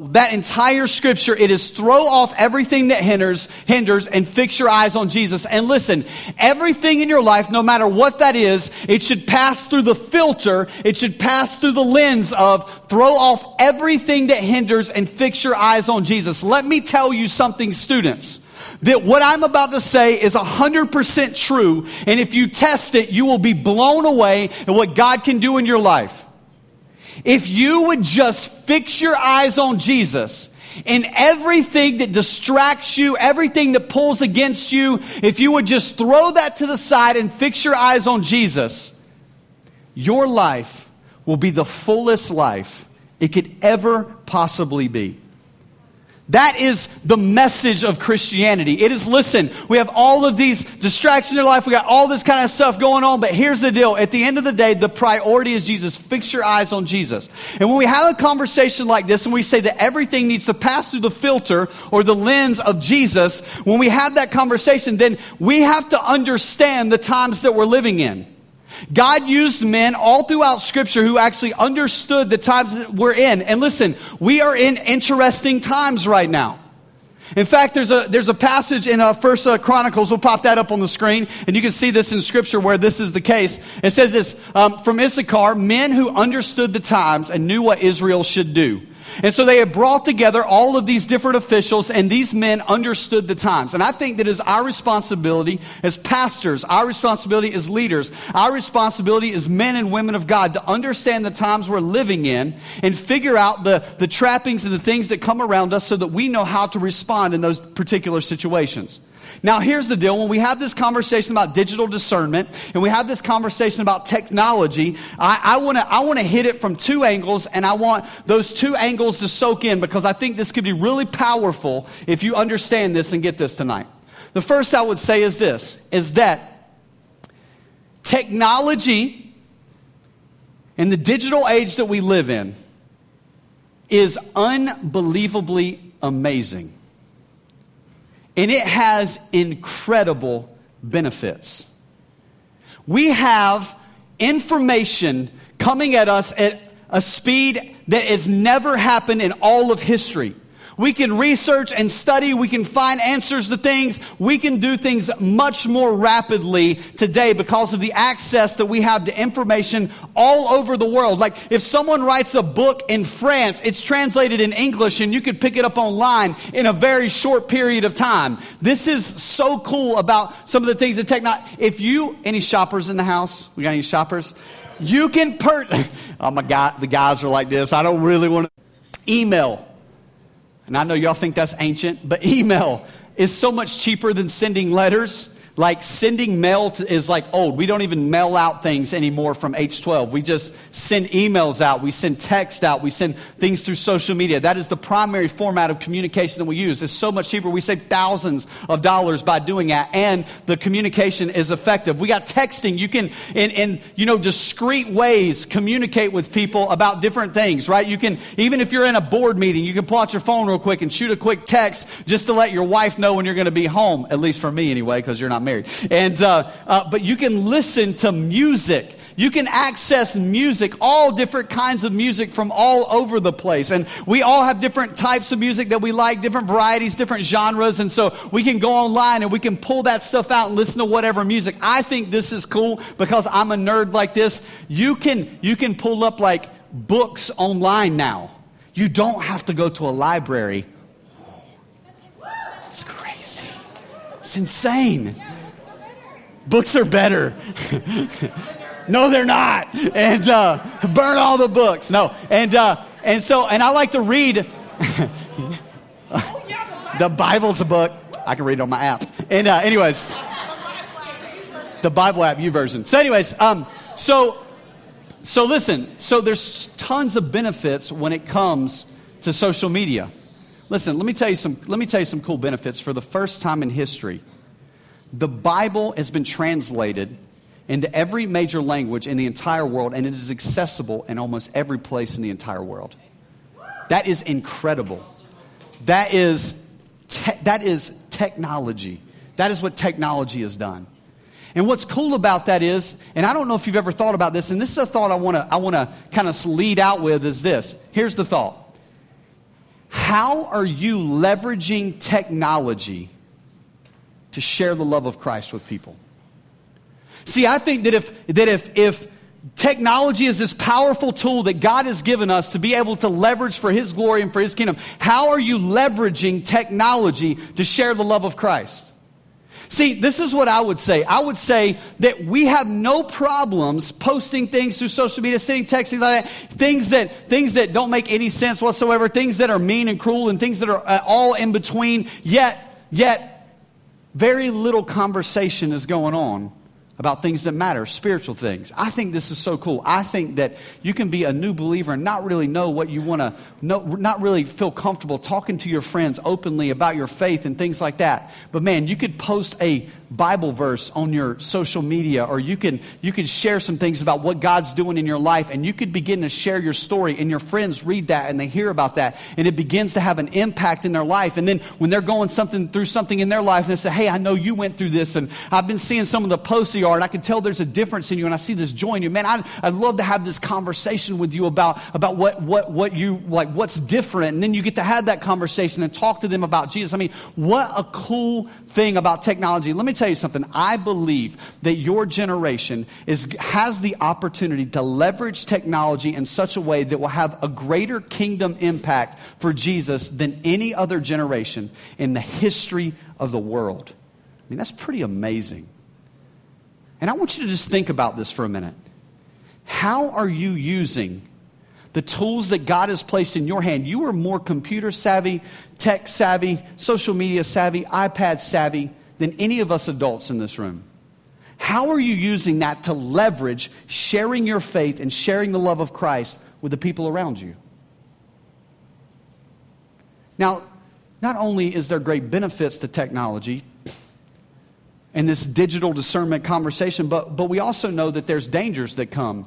that entire scripture it is throw off everything that hinders hinders and fix your eyes on jesus. And listen everything in your life no matter what that is it should pass through the filter. It should pass through the lens of throw off everything that hinders and fix your eyes on jesus. Let me tell you something students that what I'm about to say is 100% true, and if you test it, you will be blown away at what God can do in your life. If you would just fix your eyes on Jesus and everything that distracts you, everything that pulls against you, if you would just throw that to the side and fix your eyes on Jesus, your life will be the fullest life it could ever possibly be. That is the message of Christianity. It is listen, we have all of these distractions in your life, we got all this kind of stuff going on, but here's the deal. At the end of the day, the priority is Jesus. Fix your eyes on Jesus. And when we have a conversation like this and we say that everything needs to pass through the filter or the lens of Jesus, when we have that conversation, then we have to understand the times that we're living in. God used men all throughout Scripture who actually understood the times that we're in. And listen, we are in interesting times right now. In fact, there's a, there's a passage in uh, First uh, Chronicles. We'll pop that up on the screen, and you can see this in Scripture where this is the case. It says this um, from Issachar, men who understood the times and knew what Israel should do. And so they had brought together all of these different officials, and these men understood the times. And I think that is our responsibility as pastors, our responsibility as leaders, our responsibility as men and women of God to understand the times we're living in and figure out the, the trappings and the things that come around us so that we know how to respond in those particular situations. Now, here's the deal. When we have this conversation about digital discernment and we have this conversation about technology, I, I want to hit it from two angles, and I want those two angles to soak in because I think this could be really powerful if you understand this and get this tonight. The first I would say is this is that technology in the digital age that we live in is unbelievably amazing and it has incredible benefits. We have information coming at us at a speed that has never happened in all of history. We can research and study. We can find answers to things. We can do things much more rapidly today because of the access that we have to information all over the world. Like if someone writes a book in France, it's translated in English and you could pick it up online in a very short period of time. This is so cool about some of the things that technology. If you, any shoppers in the house? We got any shoppers? You can per, oh my God, the guys are like this. I don't really want to email and I know y'all think that's ancient, but email is so much cheaper than sending letters. Like sending mail to, is like old. We don't even mail out things anymore from H12. We just send emails out. We send text out. We send things through social media. That is the primary format of communication that we use. It's so much cheaper. We save thousands of dollars by doing that, and the communication is effective. We got texting. You can, in, in you know, discreet ways, communicate with people about different things, right? You can, even if you're in a board meeting, you can pull out your phone real quick and shoot a quick text just to let your wife know when you're going to be home. At least for me, anyway, because you're not married married. And, uh, uh, but you can listen to music. You can access music, all different kinds of music from all over the place. And we all have different types of music that we like, different varieties, different genres. And so we can go online and we can pull that stuff out and listen to whatever music. I think this is cool because I'm a nerd like this. You can, you can pull up like books online now. You don't have to go to a library. It's crazy. It's insane. Books are better. no, they're not. And uh, burn all the books. No. And, uh, and so, and I like to read. the Bible's a book. I can read it on my app. And, uh, anyways, the Bible app, YouVersion. So, anyways, um, so, so listen. So, there's tons of benefits when it comes to social media. Listen, let me tell you some. Let me tell you some cool benefits. For the first time in history, the Bible has been translated into every major language in the entire world, and it is accessible in almost every place in the entire world. That is incredible. That is, te- that is technology. That is what technology has done. And what's cool about that is, and I don't know if you've ever thought about this, and this is a thought I want to I want to kind of lead out with is this. Here's the thought. How are you leveraging technology to share the love of Christ with people? See, I think that if, that if, if technology is this powerful tool that God has given us to be able to leverage for His glory and for His kingdom, how are you leveraging technology to share the love of Christ? See, this is what I would say. I would say that we have no problems posting things through social media, sending texts like that, things that things that don't make any sense whatsoever, things that are mean and cruel, and things that are uh, all in between. Yet, yet, very little conversation is going on about things that matter, spiritual things. I think this is so cool. I think that you can be a new believer and not really know what you want to know, not really feel comfortable talking to your friends openly about your faith and things like that. But man, you could post a Bible verse on your social media, or you can, you can share some things about what God's doing in your life, and you could begin to share your story, and your friends read that and they hear about that, and it begins to have an impact in their life. And then when they're going something through something in their life, and they say, Hey, I know you went through this, and I've been seeing some of the posts you are, and I can tell there's a difference in you, and I see this joy in you. Man, I'd, I'd love to have this conversation with you about, about what, what, what you, like, what's different. And then you get to have that conversation and talk to them about Jesus. I mean, what a cool thing about technology. Let me tell you something. I believe that your generation is, has the opportunity to leverage technology in such a way that will have a greater kingdom impact for Jesus than any other generation in the history of the world. I mean, that's pretty amazing. And I want you to just think about this for a minute. How are you using the tools that God has placed in your hand? You are more computer savvy, tech savvy, social media savvy, iPad savvy than any of us adults in this room. How are you using that to leverage sharing your faith and sharing the love of Christ with the people around you? Now, not only is there great benefits to technology and this digital discernment conversation, but, but we also know that there's dangers that come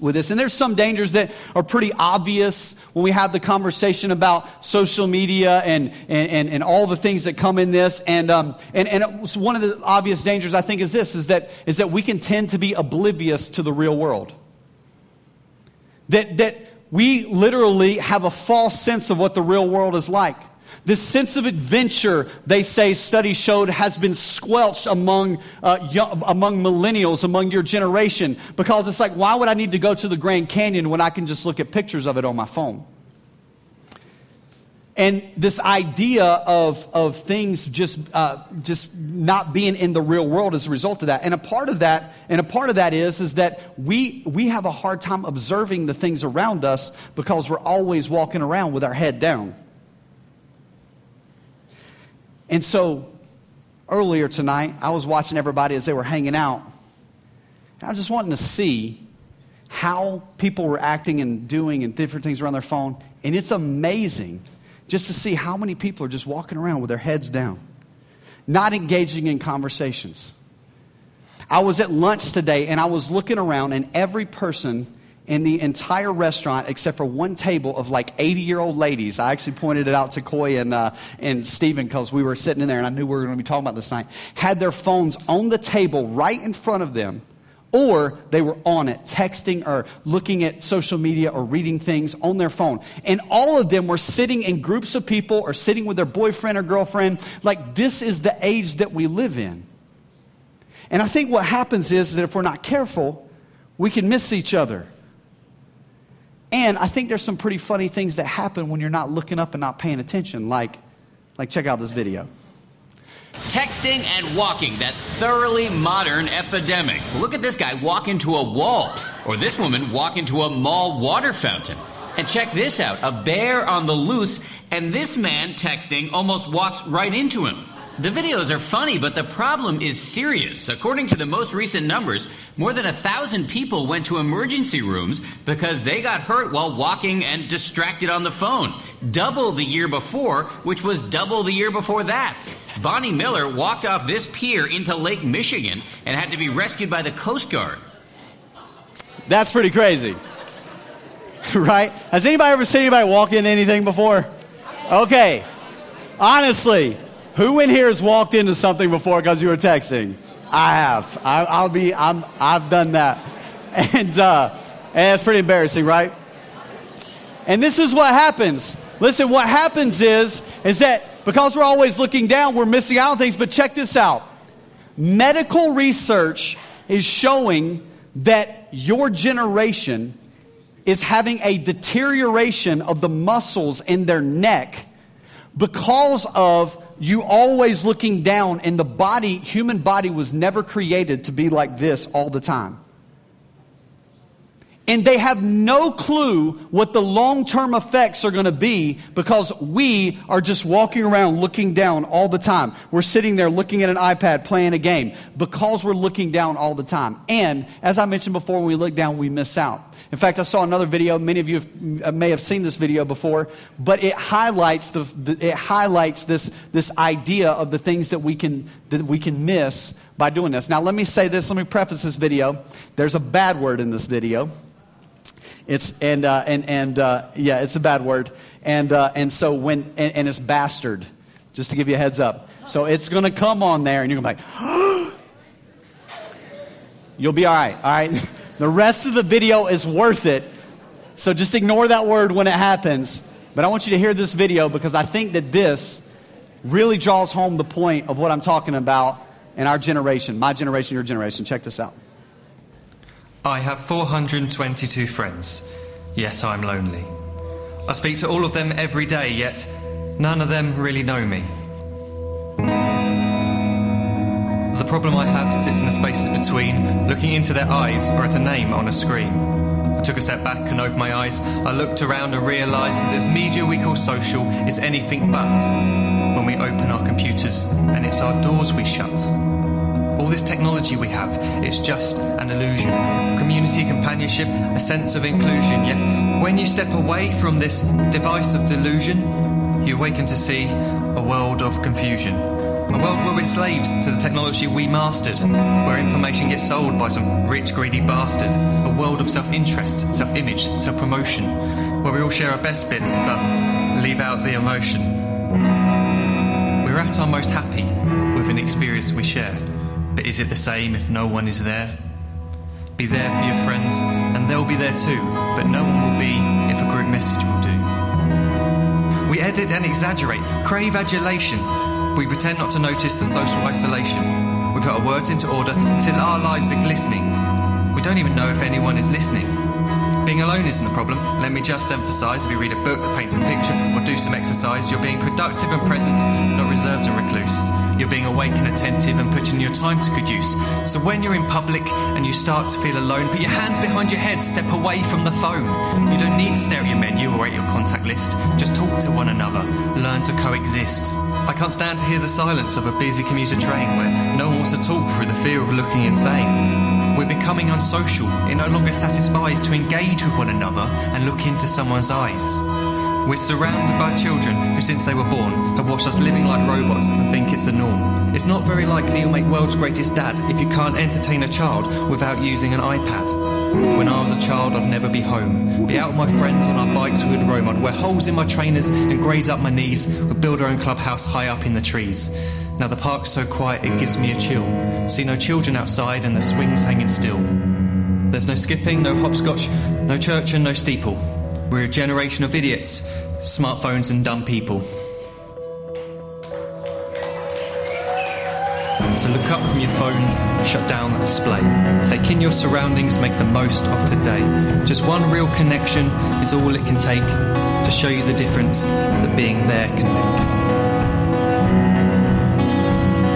with this. And there's some dangers that are pretty obvious when we have the conversation about social media and, and, and, all the things that come in this. And, um, and, and one of the obvious dangers, I think, is this, is that, is that we can tend to be oblivious to the real world. That, that we literally have a false sense of what the real world is like. This sense of adventure, they say, studies showed, has been squelched among, uh, young, among millennials, among your generation, because it's like, why would I need to go to the Grand Canyon when I can just look at pictures of it on my phone? And this idea of, of things just, uh, just not being in the real world as a result of that. And a part of that, and a part of that is, is that we, we have a hard time observing the things around us because we're always walking around with our head down. And so earlier tonight, I was watching everybody as they were hanging out. And I was just wanting to see how people were acting and doing and different things around their phone. And it's amazing just to see how many people are just walking around with their heads down, not engaging in conversations. I was at lunch today and I was looking around, and every person in the entire restaurant, except for one table of like 80 year old ladies. I actually pointed it out to Coy and, uh, and Stephen because we were sitting in there and I knew we were going to be talking about this night. Had their phones on the table right in front of them, or they were on it, texting or looking at social media or reading things on their phone. And all of them were sitting in groups of people or sitting with their boyfriend or girlfriend. Like, this is the age that we live in. And I think what happens is that if we're not careful, we can miss each other. And I think there's some pretty funny things that happen when you're not looking up and not paying attention. Like, like check out this video. Texting and walking, that thoroughly modern epidemic. Look at this guy walk into a wall, or this woman walk into a mall water fountain. And check this out a bear on the loose, and this man texting almost walks right into him. The videos are funny, but the problem is serious. According to the most recent numbers, more than a thousand people went to emergency rooms because they got hurt while walking and distracted on the phone. Double the year before, which was double the year before that. Bonnie Miller walked off this pier into Lake Michigan and had to be rescued by the Coast Guard. That's pretty crazy. right? Has anybody ever seen anybody walk into anything before? Okay. Honestly, who in here has walked into something before because you were texting? I have. I, will be. I'm. I've done that, and uh, and it's pretty embarrassing, right? And this is what happens. Listen, what happens is, is that because we're always looking down, we're missing out on things. But check this out. Medical research is showing that your generation is having a deterioration of the muscles in their neck because of you always looking down and the body human body was never created to be like this all the time and they have no clue what the long term effects are going to be because we are just walking around looking down all the time. We're sitting there looking at an iPad playing a game because we're looking down all the time. And as I mentioned before, when we look down, we miss out. In fact, I saw another video. Many of you have, uh, may have seen this video before, but it highlights, the, the, it highlights this, this idea of the things that we, can, that we can miss by doing this. Now, let me say this. Let me preface this video. There's a bad word in this video. It's and uh, and and uh, yeah, it's a bad word. And uh, and so when and, and, it's bastard, just to give you a heads up. So it's going to come on there, and you're going to be like, you'll be all right. All right. the rest of the video is worth it. So just ignore that word when it happens. But I want you to hear this video because I think that this really draws home the point of what I'm talking about in our generation, my generation, your generation. Check this out. I have 422 friends, yet I'm lonely. I speak to all of them every day, yet none of them really know me. Problem I have sits in the spaces between looking into their eyes or at a name on a screen. I took a step back and opened my eyes. I looked around and realised that this media we call social is anything but when we open our computers and it's our doors we shut. All this technology we have, it's just an illusion. Community, companionship, a sense of inclusion. Yet, when you step away from this device of delusion, you awaken to see a world of confusion. A world where we're slaves to the technology we mastered, where information gets sold by some rich, greedy bastard. A world of self interest, self image, self promotion, where we all share our best bits but leave out the emotion. We're at our most happy with an experience we share. But is it the same if no one is there? Be there for your friends, and they'll be there too, but no one will be if a group message will do. We edit and exaggerate, crave adulation. We pretend not to notice the social isolation. We put our words into order till our lives are glistening. We don't even know if anyone is listening. Being alone isn't a problem. Let me just emphasise if you read a book, paint a picture, or do some exercise, you're being productive and present, not reserved and recluse. You're being awake and attentive and putting your time to good use. So when you're in public and you start to feel alone, put your hands behind your head, step away from the phone. You don't need to stare at your menu or at your contact list. Just talk to one another, learn to coexist. I can't stand to hear the silence of a busy commuter train where no one wants to talk through the fear of looking insane. We're becoming unsocial. It no longer satisfies to engage with one another and look into someone's eyes. We're surrounded by children who, since they were born, have watched us living like robots and think it's the norm. It's not very likely you'll make world's greatest dad if you can't entertain a child without using an iPad. When I was a child, I'd never be home. Be out with my friends on our bikes, we would roam. I'd wear holes in my trainers and graze up my knees. We'd build our own clubhouse high up in the trees. Now the park's so quiet it gives me a chill. See no children outside and the swings hanging still. There's no skipping, no hopscotch, no church and no steeple. We're a generation of idiots, smartphones, and dumb people. So look up from your phone, shut down the display. Take in your surroundings, make the most of today. Just one real connection is all it can take to show you the difference that being there can make.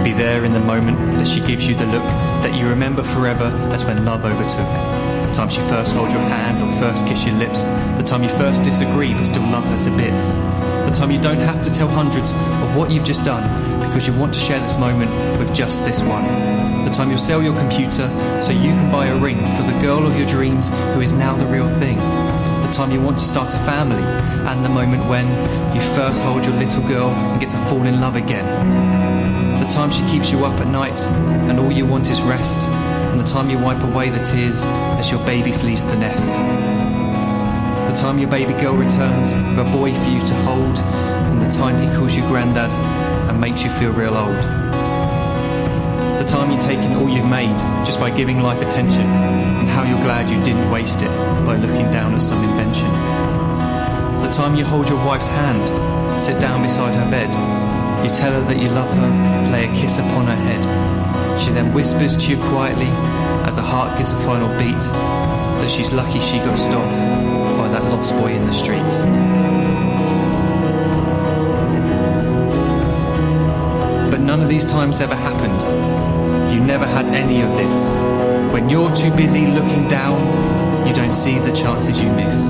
Be there in the moment that she gives you the look that you remember forever as when love overtook. The time she first holds your hand or first kiss your lips. The time you first disagree but still love her to bits. The time you don't have to tell hundreds of what you've just done because you want to share this moment with just this one. The time you'll sell your computer so you can buy a ring for the girl of your dreams who is now the real thing. The time you want to start a family and the moment when you first hold your little girl and get to fall in love again. The time she keeps you up at night and all you want is rest and the time you wipe away the tears as your baby flees the nest. The time your baby girl returns with a boy for you to hold, and the time he calls you granddad and makes you feel real old. The time you take in all you've made just by giving life attention, and how you're glad you didn't waste it by looking down at some invention. The time you hold your wife's hand, sit down beside her bed. You tell her that you love her, lay a kiss upon her head. She then whispers to you quietly, as her heart gives a final beat, that she's lucky she got stopped by that lost boy in the street. These times ever happened. You never had any of this. When you're too busy looking down, you don't see the chances you miss.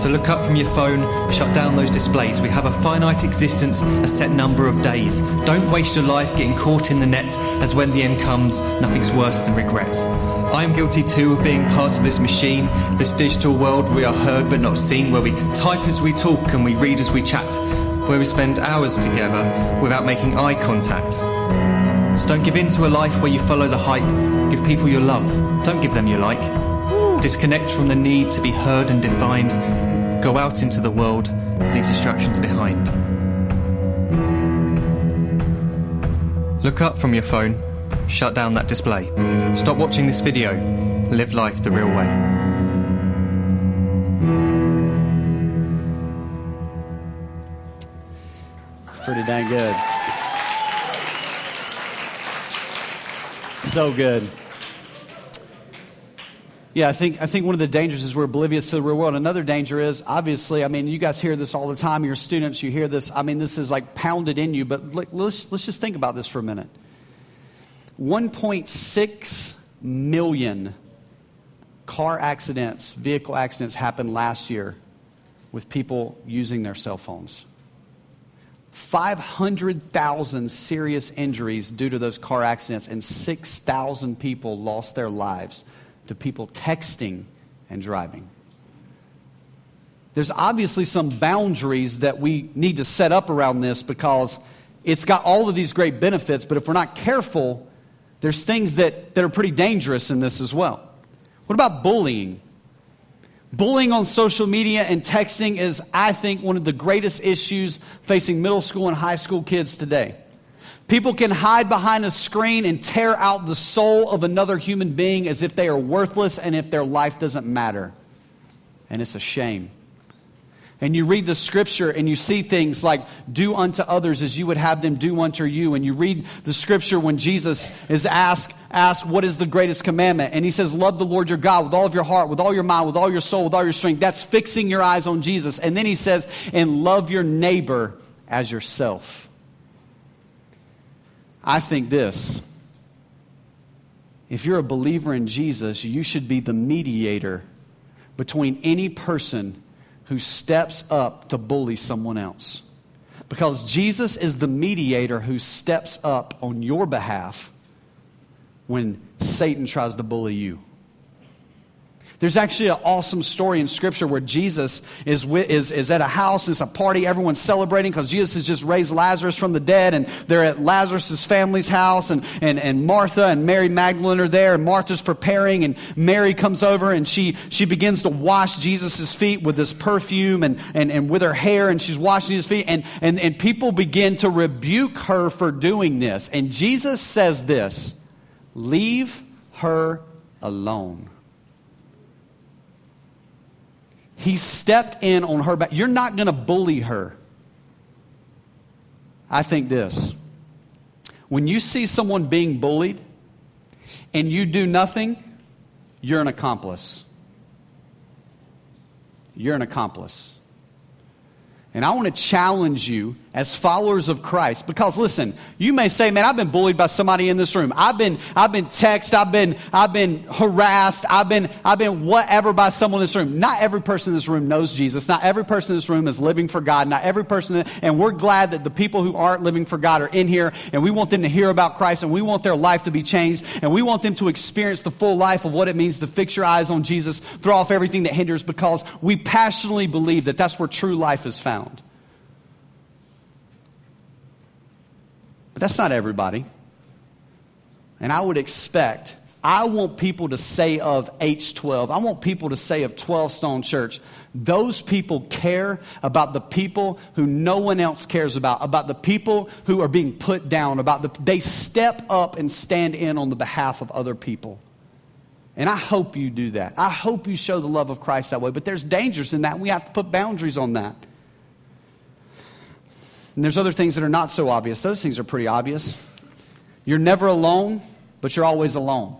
So look up from your phone, shut down those displays. We have a finite existence, a set number of days. Don't waste your life getting caught in the net, as when the end comes, nothing's worse than regret. I am guilty too of being part of this machine, this digital world we are heard but not seen, where we type as we talk and we read as we chat, where we spend hours together without making eye contact. So don't give in to a life where you follow the hype. Give people your love, don't give them your like. Disconnect from the need to be heard and defined. Go out into the world, leave distractions behind. Look up from your phone, shut down that display. Stop watching this video, live life the real way. It's pretty dang good. So good. Yeah, I think, I think one of the dangers is we're oblivious to the real world. Another danger is, obviously, I mean, you guys hear this all the time. You're students, you hear this. I mean, this is like pounded in you, but let's, let's just think about this for a minute. 1.6 million car accidents, vehicle accidents happened last year with people using their cell phones. 500,000 serious injuries due to those car accidents, and 6,000 people lost their lives to people texting and driving. There's obviously some boundaries that we need to set up around this because it's got all of these great benefits, but if we're not careful, there's things that, that are pretty dangerous in this as well. What about bullying? Bullying on social media and texting is, I think, one of the greatest issues facing middle school and high school kids today. People can hide behind a screen and tear out the soul of another human being as if they are worthless and if their life doesn't matter. And it's a shame. And you read the scripture and you see things like, do unto others as you would have them do unto you. And you read the scripture when Jesus is asked, asked, what is the greatest commandment? And he says, love the Lord your God with all of your heart, with all your mind, with all your soul, with all your strength. That's fixing your eyes on Jesus. And then he says, and love your neighbor as yourself. I think this if you're a believer in Jesus, you should be the mediator between any person who steps up to bully someone else. Because Jesus is the mediator who steps up on your behalf when Satan tries to bully you. There's actually an awesome story in Scripture where Jesus is, is, is at a house, it's a party, everyone's celebrating because Jesus has just raised Lazarus from the dead, and they're at Lazarus' family's house, and, and, and Martha and Mary Magdalene are there, and Martha's preparing, and Mary comes over, and she, she begins to wash Jesus' feet with this perfume and, and, and with her hair, and she's washing his feet, and, and, and people begin to rebuke her for doing this. And Jesus says this Leave her alone. He stepped in on her back. You're not going to bully her. I think this. When you see someone being bullied and you do nothing, you're an accomplice. You're an accomplice. And I want to challenge you as followers of Christ. Because listen, you may say, man, I've been bullied by somebody in this room. I've been, I've been texted, I've been, I've been harassed, I've been, I've been whatever by someone in this room. Not every person in this room knows Jesus. Not every person in this room is living for God. Not every person, and we're glad that the people who aren't living for God are in here, and we want them to hear about Christ, and we want their life to be changed, and we want them to experience the full life of what it means to fix your eyes on Jesus, throw off everything that hinders, because we passionately believe that that's where true life is found. But that's not everybody. And I would expect, I want people to say of H12, I want people to say of 12 Stone Church, those people care about the people who no one else cares about, about the people who are being put down, about the, they step up and stand in on the behalf of other people. And I hope you do that. I hope you show the love of Christ that way. But there's dangers in that, we have to put boundaries on that. And there's other things that are not so obvious. Those things are pretty obvious. You're never alone, but you're always alone.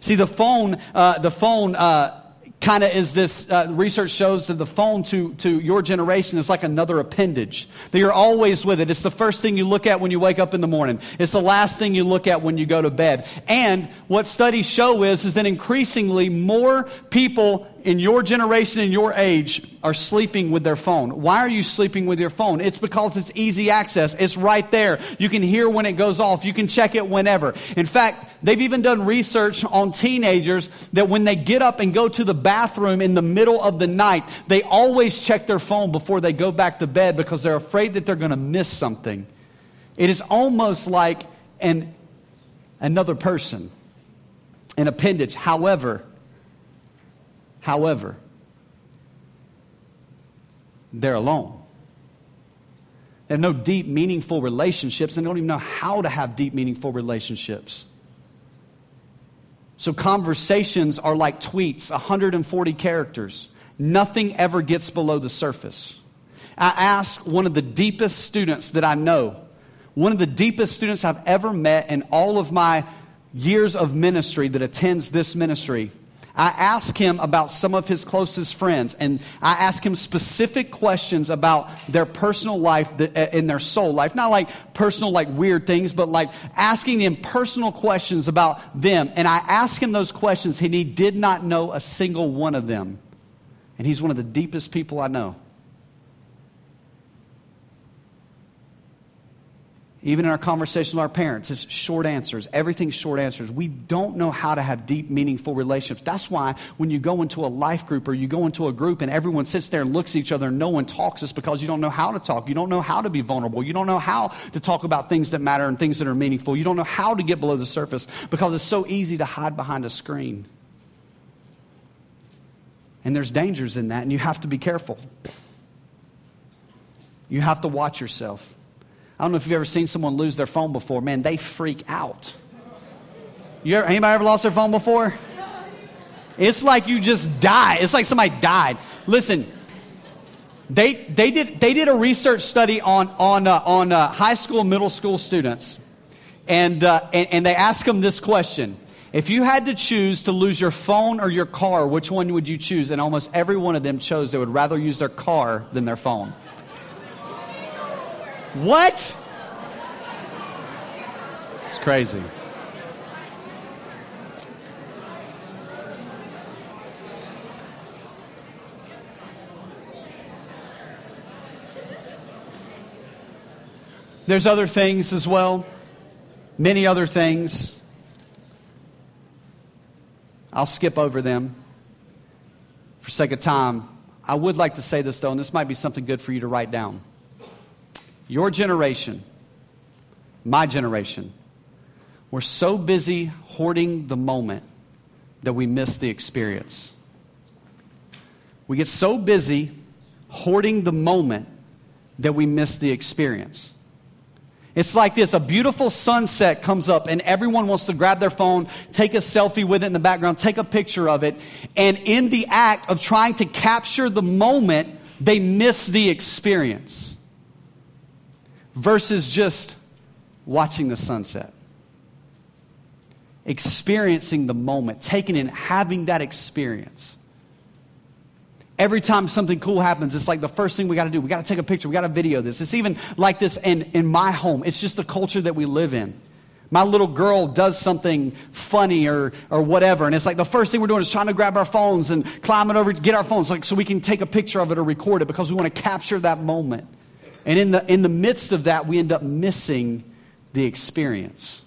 See, the phone, uh, the phone uh, kind of is this uh, research shows that the phone to, to your generation is like another appendage that you're always with it it's the first thing you look at when you wake up in the morning it's the last thing you look at when you go to bed and what studies show is is that increasingly more people in your generation and your age are sleeping with their phone. Why are you sleeping with your phone? It's because it's easy access. It's right there. You can hear when it goes off. You can check it whenever. In fact, they've even done research on teenagers that when they get up and go to the bathroom in the middle of the night, they always check their phone before they go back to bed because they're afraid that they're going to miss something. It is almost like an another person, an appendage. However, However, they're alone. They have no deep, meaningful relationships, and they don't even know how to have deep, meaningful relationships. So, conversations are like tweets 140 characters. Nothing ever gets below the surface. I asked one of the deepest students that I know, one of the deepest students I've ever met in all of my years of ministry that attends this ministry. I ask him about some of his closest friends, and I ask him specific questions about their personal life uh, in their soul life. Not like personal, like weird things, but like asking him personal questions about them. And I ask him those questions, and he did not know a single one of them. And he's one of the deepest people I know. Even in our conversation with our parents, it's short answers. Everything's short answers. We don't know how to have deep, meaningful relationships. That's why when you go into a life group or you go into a group and everyone sits there and looks at each other and no one talks, it's because you don't know how to talk. You don't know how to be vulnerable. You don't know how to talk about things that matter and things that are meaningful. You don't know how to get below the surface because it's so easy to hide behind a screen. And there's dangers in that, and you have to be careful. You have to watch yourself. I don't know if you've ever seen someone lose their phone before. Man, they freak out. You ever, anybody ever lost their phone before? It's like you just die. It's like somebody died. Listen, they, they, did, they did a research study on, on, uh, on uh, high school, middle school students. And, uh, and, and they asked them this question If you had to choose to lose your phone or your car, which one would you choose? And almost every one of them chose they would rather use their car than their phone. What? It's crazy. There's other things as well, many other things. I'll skip over them for sake of time. I would like to say this though, and this might be something good for you to write down. Your generation, my generation, we're so busy hoarding the moment that we miss the experience. We get so busy hoarding the moment that we miss the experience. It's like this a beautiful sunset comes up, and everyone wants to grab their phone, take a selfie with it in the background, take a picture of it. And in the act of trying to capture the moment, they miss the experience versus just watching the sunset. Experiencing the moment, taking in, having that experience. Every time something cool happens, it's like the first thing we got to do. We got to take a picture. We got to video this. It's even like this in, in my home. It's just the culture that we live in. My little girl does something funny or, or whatever, and it's like the first thing we're doing is trying to grab our phones and climb it over, to get our phones, like so we can take a picture of it or record it because we want to capture that moment. And in the, in the midst of that, we end up missing the experience.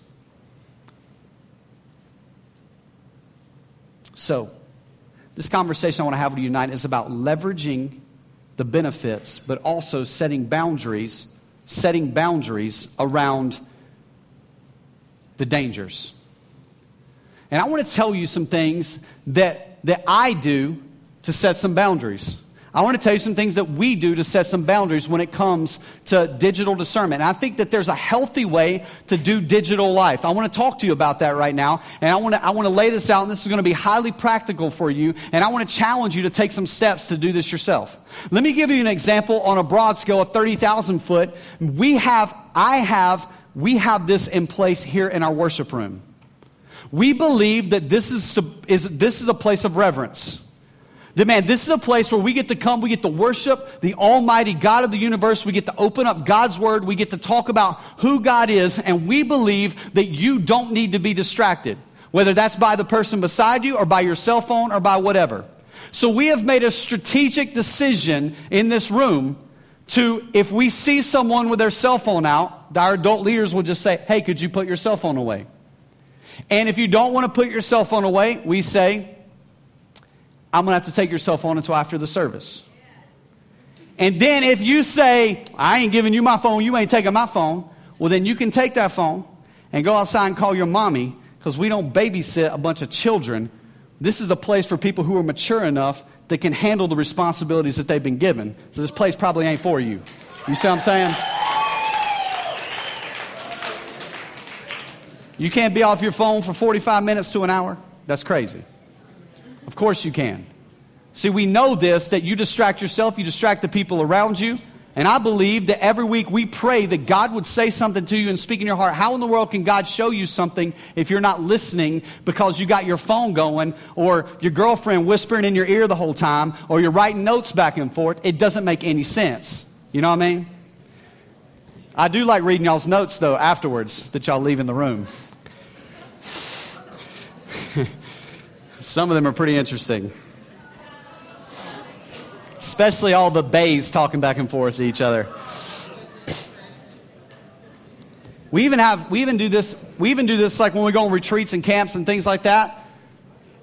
So, this conversation I want to have with you tonight is about leveraging the benefits, but also setting boundaries, setting boundaries around the dangers. And I want to tell you some things that, that I do to set some boundaries. I want to tell you some things that we do to set some boundaries when it comes to digital discernment. And I think that there's a healthy way to do digital life. I want to talk to you about that right now. And I want to, I want to lay this out, and this is going to be highly practical for you. And I want to challenge you to take some steps to do this yourself. Let me give you an example on a broad scale of 30,000 foot. We have, I have, we have this in place here in our worship room. We believe that this is, is, this is a place of reverence. That man, this is a place where we get to come, we get to worship the Almighty God of the universe, we get to open up God's Word, we get to talk about who God is, and we believe that you don't need to be distracted, whether that's by the person beside you or by your cell phone or by whatever. So we have made a strategic decision in this room to, if we see someone with their cell phone out, our adult leaders will just say, hey, could you put your cell phone away? And if you don't want to put your cell phone away, we say, I'm going to have to take your cell phone until after the service. And then if you say, I ain't giving you my phone, you ain't taking my phone, well, then you can take that phone and go outside and call your mommy because we don't babysit a bunch of children. This is a place for people who are mature enough that can handle the responsibilities that they've been given. So this place probably ain't for you. You see what I'm saying? You can't be off your phone for 45 minutes to an hour? That's crazy. Of course you can. See, we know this that you distract yourself, you distract the people around you. And I believe that every week we pray that God would say something to you and speak in your heart. How in the world can God show you something if you're not listening because you got your phone going or your girlfriend whispering in your ear the whole time or you're writing notes back and forth? It doesn't make any sense. You know what I mean? I do like reading y'all's notes though afterwards that y'all leave in the room. Some of them are pretty interesting. Especially all the bays talking back and forth to each other. We even have we even do this we even do this like when we go on retreats and camps and things like that.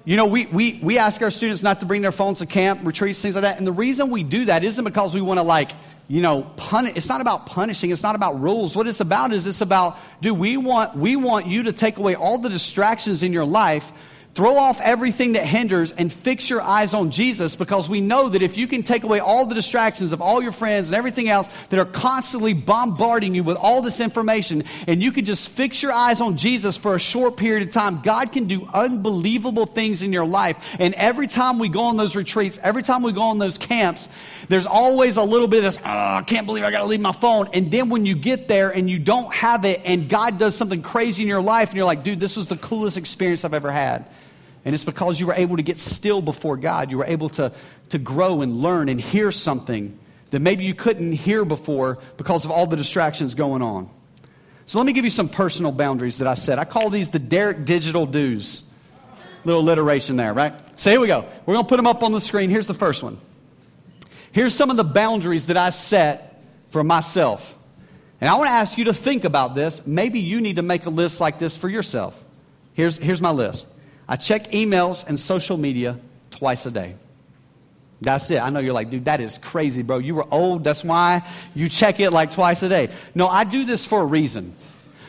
You know, we, we, we ask our students not to bring their phones to camp, retreats, things like that. And the reason we do that isn't because we want to like, you know, punish. It's not about punishing. It's not about rules. What it's about is it's about, do we want, we want you to take away all the distractions in your life Throw off everything that hinders and fix your eyes on Jesus because we know that if you can take away all the distractions of all your friends and everything else that are constantly bombarding you with all this information and you can just fix your eyes on Jesus for a short period of time, God can do unbelievable things in your life. And every time we go on those retreats, every time we go on those camps, there's always a little bit of this, oh, I can't believe I got to leave my phone. And then when you get there and you don't have it and God does something crazy in your life and you're like, dude, this was the coolest experience I've ever had. And it's because you were able to get still before God. You were able to, to grow and learn and hear something that maybe you couldn't hear before because of all the distractions going on. So let me give you some personal boundaries that I set. I call these the Derek Digital Do's. Little alliteration there, right? So here we go. We're going to put them up on the screen. Here's the first one. Here's some of the boundaries that I set for myself. And I want to ask you to think about this. Maybe you need to make a list like this for yourself. Here's, here's my list I check emails and social media twice a day. That's it. I know you're like, dude, that is crazy, bro. You were old. That's why you check it like twice a day. No, I do this for a reason.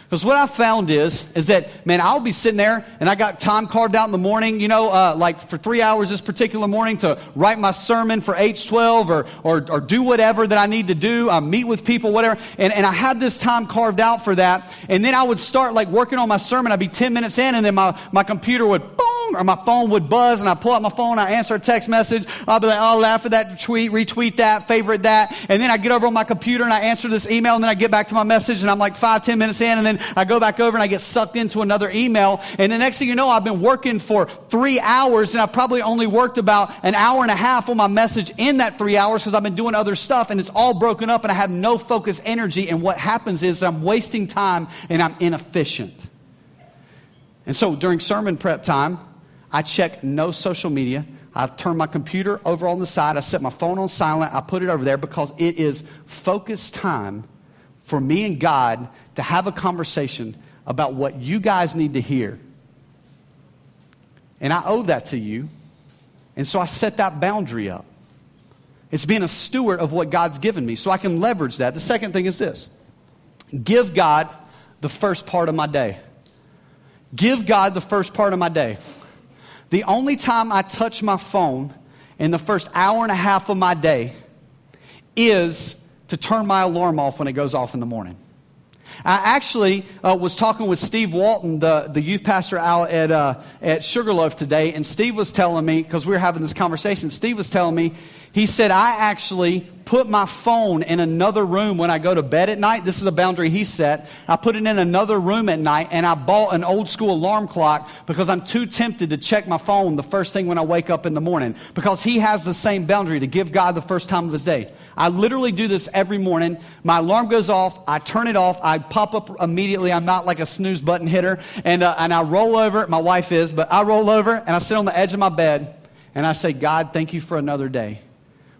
Because what I found is, is that, man, I'll be sitting there and I got time carved out in the morning, you know, uh, like for three hours this particular morning to write my sermon for H12 or, or, or do whatever that I need to do. I meet with people, whatever. And, and I had this time carved out for that. And then I would start like working on my sermon. I'd be 10 minutes in and then my, my computer would boom or my phone would buzz and I pull out my phone, I answer a text message. I'll be like, I'll laugh at that tweet, retweet that, favorite that. And then I get over on my computer and I answer this email and then I get back to my message and I'm like five, ten minutes in and then I go back over and I get sucked into another email. And the next thing you know, I've been working for three hours and I probably only worked about an hour and a half on my message in that three hours because I've been doing other stuff and it's all broken up and I have no focus energy. And what happens is I'm wasting time and I'm inefficient. And so during sermon prep time, I check no social media. I turn my computer over on the side. I set my phone on silent. I put it over there because it is focused time for me and God to have a conversation about what you guys need to hear. And I owe that to you. And so I set that boundary up. It's being a steward of what God's given me so I can leverage that. The second thing is this give God the first part of my day. Give God the first part of my day. The only time I touch my phone in the first hour and a half of my day is to turn my alarm off when it goes off in the morning. I actually uh, was talking with Steve Walton, the, the youth pastor out at, uh, at Sugarloaf today, and Steve was telling me, because we were having this conversation, Steve was telling me, he said, I actually put my phone in another room when I go to bed at night. This is a boundary he set. I put it in another room at night and I bought an old school alarm clock because I'm too tempted to check my phone the first thing when I wake up in the morning because he has the same boundary to give God the first time of his day. I literally do this every morning. My alarm goes off. I turn it off. I pop up immediately. I'm not like a snooze button hitter. And, uh, and I roll over. My wife is, but I roll over and I sit on the edge of my bed and I say, God, thank you for another day.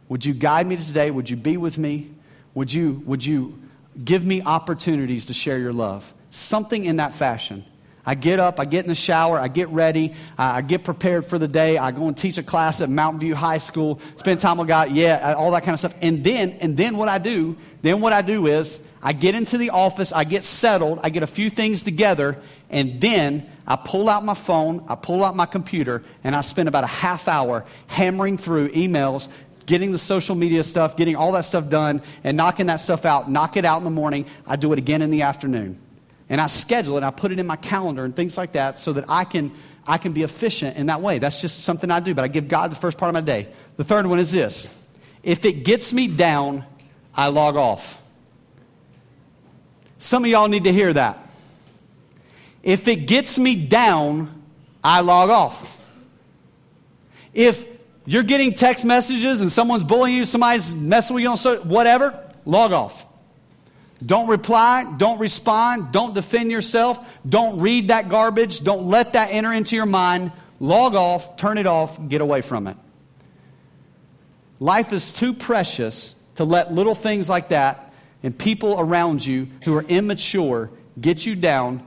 Would you guide me today? Would you be with me? Would you, would you give me opportunities to share your love? Something in that fashion. I get up, I get in the shower, I get ready, I get prepared for the day. I go and teach a class at Mountain View High School, spend time with God, yeah, uh, all that kind of stuff. And then, and then what I do, then what I do is I get into the office, I get settled, I get a few things together, and then I pull out my phone, I pull out my computer, and I spend about a half hour hammering through emails, getting the social media stuff, getting all that stuff done, and knocking that stuff out. Knock it out in the morning. I do it again in the afternoon. And I schedule it, I put it in my calendar and things like that so that I can, I can be efficient in that way. That's just something I do, but I give God the first part of my day. The third one is this if it gets me down, I log off. Some of y'all need to hear that. If it gets me down, I log off. If you're getting text messages and someone's bullying you, somebody's messing with you on social, whatever, log off. Don't reply, don't respond, don't defend yourself, don't read that garbage, don't let that enter into your mind. Log off, turn it off, get away from it. Life is too precious to let little things like that and people around you who are immature get you down,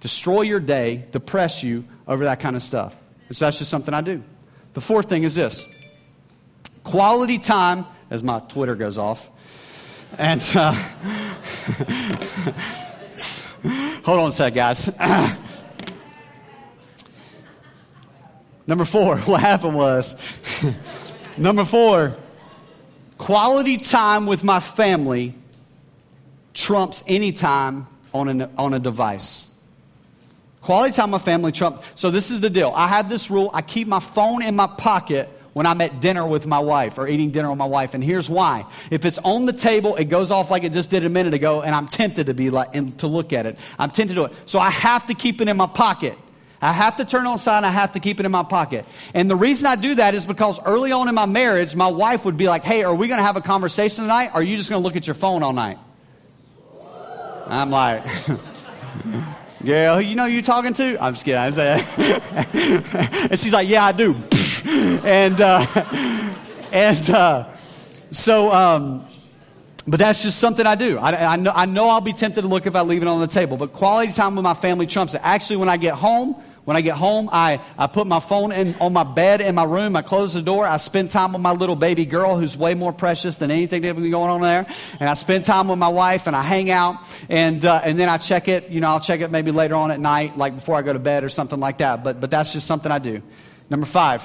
destroy your day, depress you over that kind of stuff. So that's just something I do. The fourth thing is this quality time, as my Twitter goes off. And uh, hold on a sec, guys. number four, what happened was number four, quality time with my family trumps any time on, an, on a device. Quality time with family trump. So this is the deal. I have this rule. I keep my phone in my pocket when I'm at dinner with my wife or eating dinner with my wife. And here's why. If it's on the table, it goes off like it just did a minute ago, and I'm tempted to be like and to look at it. I'm tempted to do it. So I have to keep it in my pocket. I have to turn on. And I have to keep it in my pocket. And the reason I do that is because early on in my marriage, my wife would be like, "Hey, are we going to have a conversation tonight? Or are you just going to look at your phone all night?" I'm like. Girl, you know who you talking to? I'm just kidding. I'm and she's like, yeah, I do. and uh, and uh, so, um, but that's just something I do. I, I, know, I know I'll be tempted to look if I leave it on the table. But quality time with my family trumps it. Actually, when I get home, when I get home, I, I put my phone in, on my bed in my room. I close the door. I spend time with my little baby girl who's way more precious than anything that's been going on there. And I spend time with my wife and I hang out. And, uh, and then I check it. You know, I'll check it maybe later on at night, like before I go to bed or something like that. But, but that's just something I do. Number five,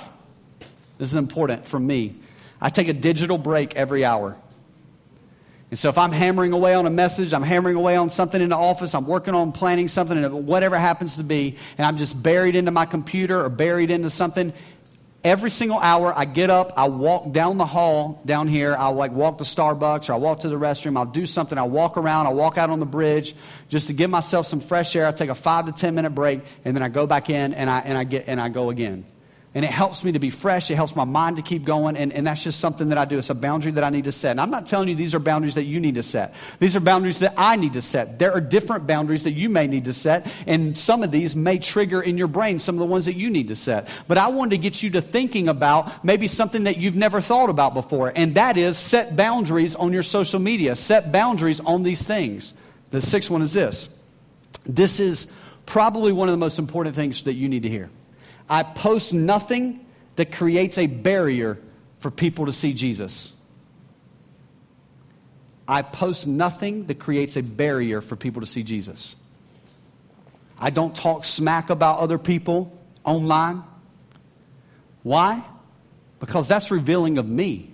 this is important for me. I take a digital break every hour. And so if I'm hammering away on a message, I'm hammering away on something in the office, I'm working on planning something, and whatever happens to be, and I'm just buried into my computer or buried into something, every single hour I get up, I walk down the hall down here, I'll like walk to Starbucks or I'll walk to the restroom, I'll do something, I'll walk around, I'll walk out on the bridge just to give myself some fresh air. I take a five to ten minute break and then I go back in and I and I get and I go again. And it helps me to be fresh. It helps my mind to keep going. And, and that's just something that I do. It's a boundary that I need to set. And I'm not telling you these are boundaries that you need to set. These are boundaries that I need to set. There are different boundaries that you may need to set. And some of these may trigger in your brain some of the ones that you need to set. But I wanted to get you to thinking about maybe something that you've never thought about before. And that is set boundaries on your social media. Set boundaries on these things. The sixth one is this. This is probably one of the most important things that you need to hear. I post nothing that creates a barrier for people to see Jesus. I post nothing that creates a barrier for people to see Jesus. I don't talk smack about other people online. Why? because that's revealing of me.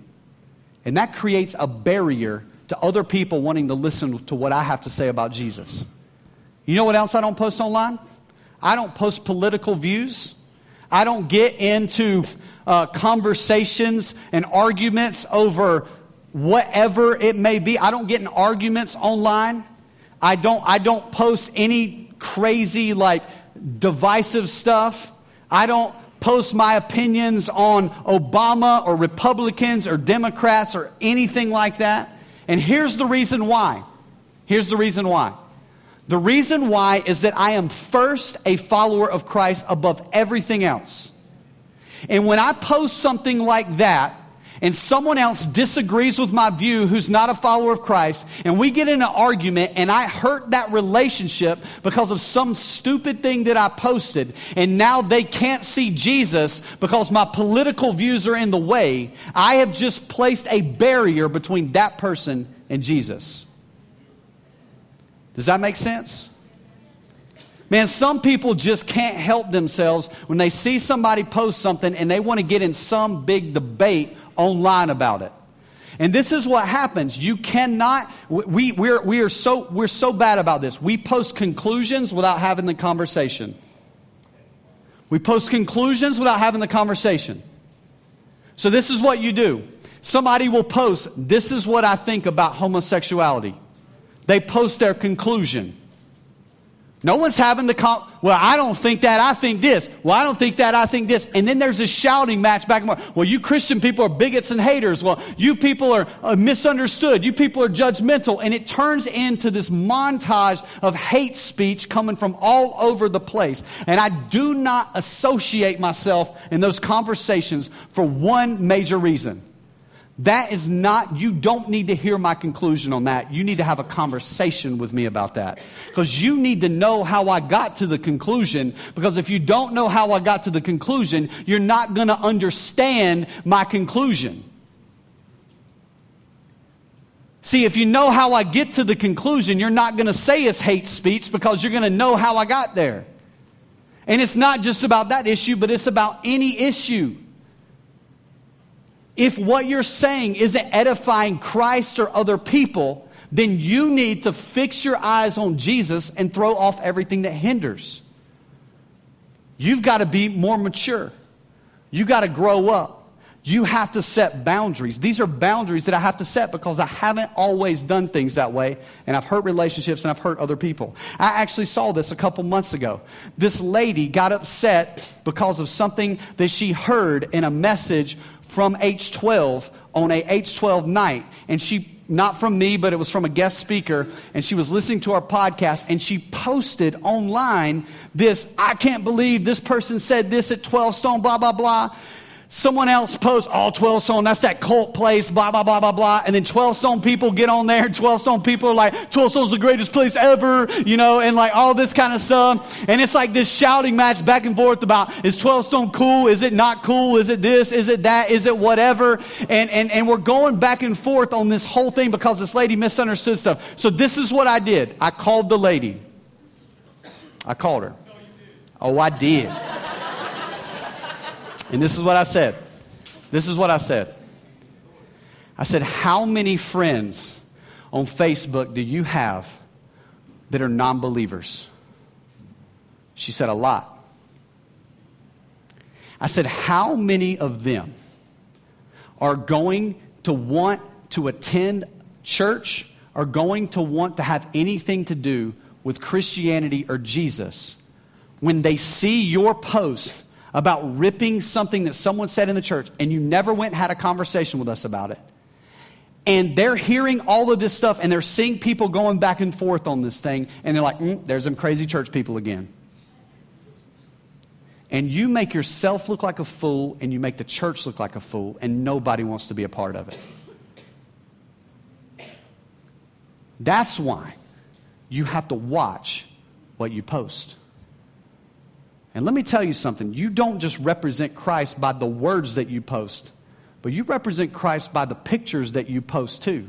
And that creates a barrier to other people wanting to listen to what I have to say about Jesus. You know what else I don't post online? I don't post political views. I don't get into uh, conversations and arguments over whatever it may be. I don't get in arguments online. I don't, I don't post any crazy, like, divisive stuff. I don't post my opinions on Obama or Republicans or Democrats or anything like that. And here's the reason why. Here's the reason why. The reason why is that I am first a follower of Christ above everything else. And when I post something like that, and someone else disagrees with my view who's not a follower of Christ, and we get in an argument and I hurt that relationship because of some stupid thing that I posted, and now they can't see Jesus because my political views are in the way, I have just placed a barrier between that person and Jesus. Does that make sense? Man, some people just can't help themselves when they see somebody post something and they want to get in some big debate online about it. And this is what happens. You cannot, we, we're, we are so, we're so bad about this. We post conclusions without having the conversation. We post conclusions without having the conversation. So this is what you do. Somebody will post, this is what I think about homosexuality. They post their conclusion. No one's having the con- well, I don't think that, I think this. Well, I don't think that, I think this. And then there's a shouting match back and forth. Well, you Christian people are bigots and haters. Well, you people are uh, misunderstood. You people are judgmental. And it turns into this montage of hate speech coming from all over the place. And I do not associate myself in those conversations for one major reason. That is not, you don't need to hear my conclusion on that. You need to have a conversation with me about that. Because you need to know how I got to the conclusion. Because if you don't know how I got to the conclusion, you're not going to understand my conclusion. See, if you know how I get to the conclusion, you're not going to say it's hate speech because you're going to know how I got there. And it's not just about that issue, but it's about any issue. If what you're saying isn't edifying Christ or other people, then you need to fix your eyes on Jesus and throw off everything that hinders. You've got to be more mature. You got to grow up. You have to set boundaries. These are boundaries that I have to set because I haven't always done things that way, and I've hurt relationships and I've hurt other people. I actually saw this a couple months ago. This lady got upset because of something that she heard in a message from H12 on a H12 night. And she, not from me, but it was from a guest speaker, and she was listening to our podcast, and she posted online this I can't believe this person said this at 12 Stone, blah, blah, blah. Someone else posts, all oh, 12 Stone, that's that cult place, blah, blah, blah, blah, blah. And then 12 Stone people get on there. 12 Stone people are like, 12 Stone's the greatest place ever, you know, and like all this kind of stuff. And it's like this shouting match back and forth about, is 12 Stone cool? Is it not cool? Is it this? Is it that? Is it whatever? And, and, and we're going back and forth on this whole thing because this lady misunderstood stuff. So this is what I did. I called the lady. I called her. Oh, I did. And this is what I said. This is what I said. I said, How many friends on Facebook do you have that are non believers? She said, A lot. I said, How many of them are going to want to attend church, are going to want to have anything to do with Christianity or Jesus when they see your post about ripping something that someone said in the church and you never went had a conversation with us about it. And they're hearing all of this stuff and they're seeing people going back and forth on this thing and they're like, mm, there's some crazy church people again. And you make yourself look like a fool and you make the church look like a fool and nobody wants to be a part of it. That's why you have to watch what you post. And let me tell you something you don't just represent Christ by the words that you post, but you represent Christ by the pictures that you post too.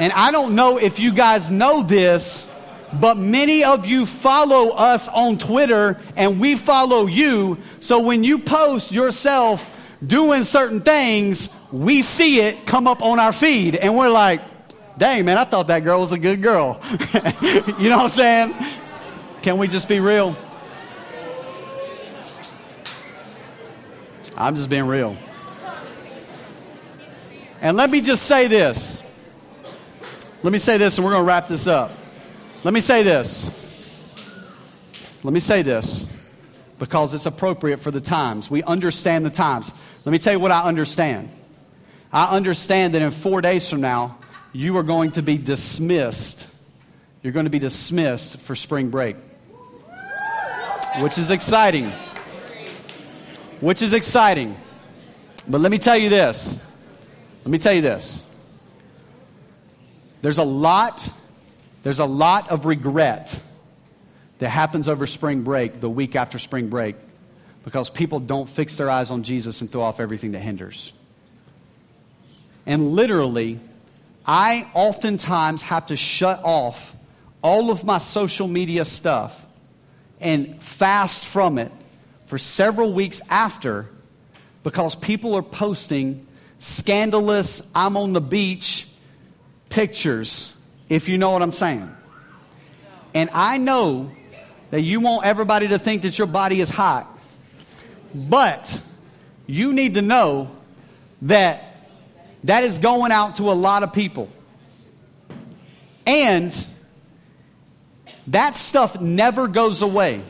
And I don't know if you guys know this, But many of you follow us on Twitter and we follow you. So when you post yourself doing certain things, we see it come up on our feed and we're like, dang, man, I thought that girl was a good girl. you know what I'm saying? Can we just be real? I'm just being real. And let me just say this. Let me say this, and we're going to wrap this up. Let me say this. Let me say this because it's appropriate for the times. We understand the times. Let me tell you what I understand. I understand that in four days from now, you are going to be dismissed. You're going to be dismissed for spring break, which is exciting. Which is exciting. But let me tell you this. Let me tell you this. There's a lot, there's a lot of regret that happens over spring break, the week after spring break, because people don't fix their eyes on Jesus and throw off everything that hinders. And literally, I oftentimes have to shut off all of my social media stuff and fast from it for several weeks after because people are posting scandalous, I'm on the beach pictures, if you know what I'm saying. And I know that you want everybody to think that your body is hot, but you need to know that that is going out to a lot of people. And that stuff never goes away.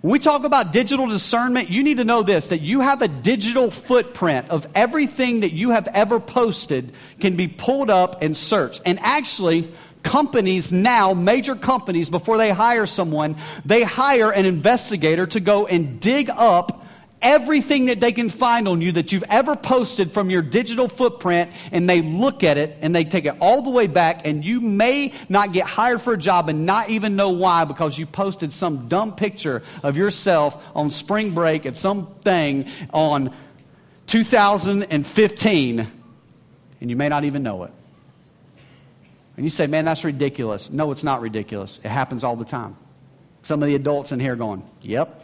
When we talk about digital discernment, you need to know this that you have a digital footprint of everything that you have ever posted can be pulled up and searched. And actually, companies now, major companies, before they hire someone, they hire an investigator to go and dig up everything that they can find on you that you've ever posted from your digital footprint and they look at it and they take it all the way back and you may not get hired for a job and not even know why because you posted some dumb picture of yourself on spring break at something on 2015 and you may not even know it. And you say, man, that's ridiculous. No, it's not ridiculous. It happens all the time. Some of the adults in here going, yep,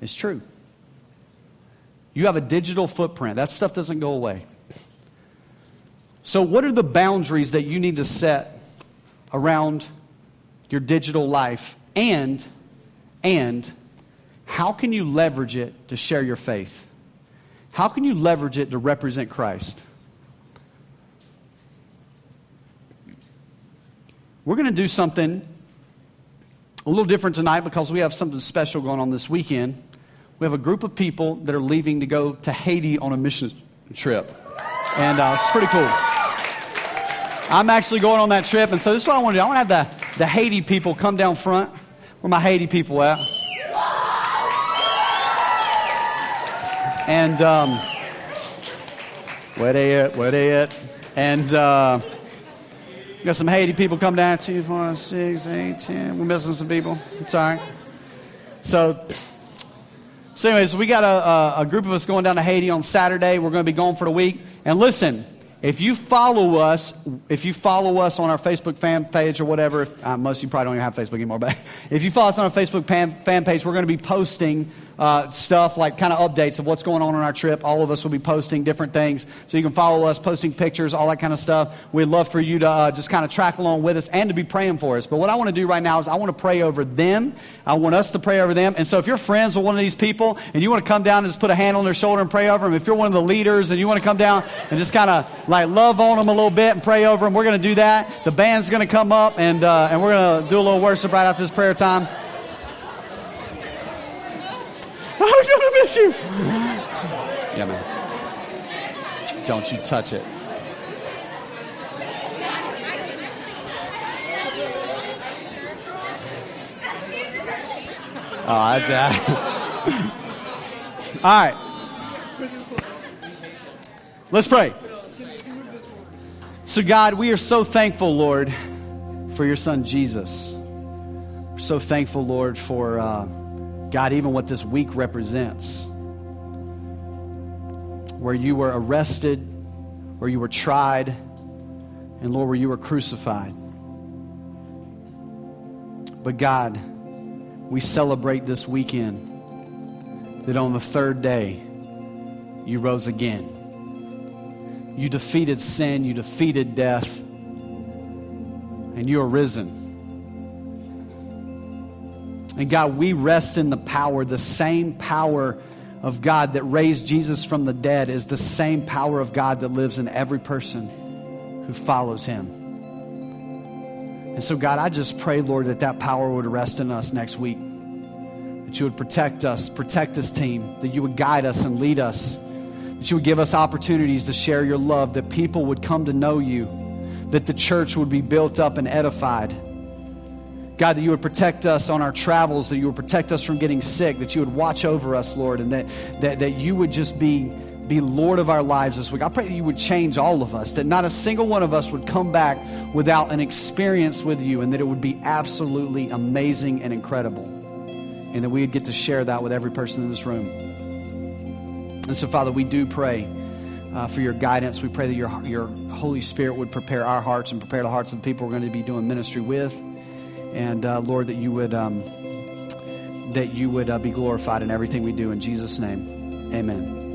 it's true. You have a digital footprint. That stuff doesn't go away. So, what are the boundaries that you need to set around your digital life? And, and, how can you leverage it to share your faith? How can you leverage it to represent Christ? We're going to do something a little different tonight because we have something special going on this weekend we have a group of people that are leaving to go to Haiti on a mission trip. And uh, it's pretty cool. I'm actually going on that trip, and so this is what I want to do. I want to have the, the Haiti people come down front. Where my Haiti people at? And um, where they at? Where they at? And uh, got some Haiti people come down. Two, four, six, eight, ten. We're missing some people. It's all right. So so, anyways, we got a, a, group of us going down to Haiti on Saturday. We're going to be gone for the week. And listen, if you follow us, if you follow us on our Facebook fan page or whatever, if, uh, most of you probably don't even have Facebook anymore, but if you follow us on our Facebook fan, fan page, we're going to be posting uh, stuff like kind of updates of what's going on on our trip. All of us will be posting different things. So you can follow us, posting pictures, all that kind of stuff. We'd love for you to uh, just kind of track along with us and to be praying for us. But what I want to do right now is I want to pray over them. I want us to pray over them. And so if you're friends with one of these people and you want to come down and just put a hand on their shoulder and pray over them, if you're one of the leaders and you want to come down and just kind of like love on them a little bit and pray over them, we're going to do that. The band's going to come up and, uh, and we're going to do a little worship right after this prayer time. I'm gonna miss you. Yeah, man. Don't you touch it. Oh, that's that. All right. Let's pray. So, God, we are so thankful, Lord, for your son Jesus. We're so thankful, Lord, for. Uh, God, even what this week represents, where you were arrested, where you were tried, and Lord, where you were crucified. But God, we celebrate this weekend that on the third day, you rose again. You defeated sin, you defeated death, and you are risen. And God, we rest in the power, the same power of God that raised Jesus from the dead is the same power of God that lives in every person who follows him. And so, God, I just pray, Lord, that that power would rest in us next week. That you would protect us, protect this team, that you would guide us and lead us, that you would give us opportunities to share your love, that people would come to know you, that the church would be built up and edified God, that you would protect us on our travels, that you would protect us from getting sick, that you would watch over us, Lord, and that, that, that you would just be, be Lord of our lives this week. I pray that you would change all of us, that not a single one of us would come back without an experience with you, and that it would be absolutely amazing and incredible. And that we would get to share that with every person in this room. And so, Father, we do pray. Uh, for your guidance. We pray that your, your Holy Spirit would prepare our hearts and prepare the hearts of the people we're going to be doing ministry with. And uh, Lord, that you would um, that you would uh, be glorified in everything we do. In Jesus' name, Amen.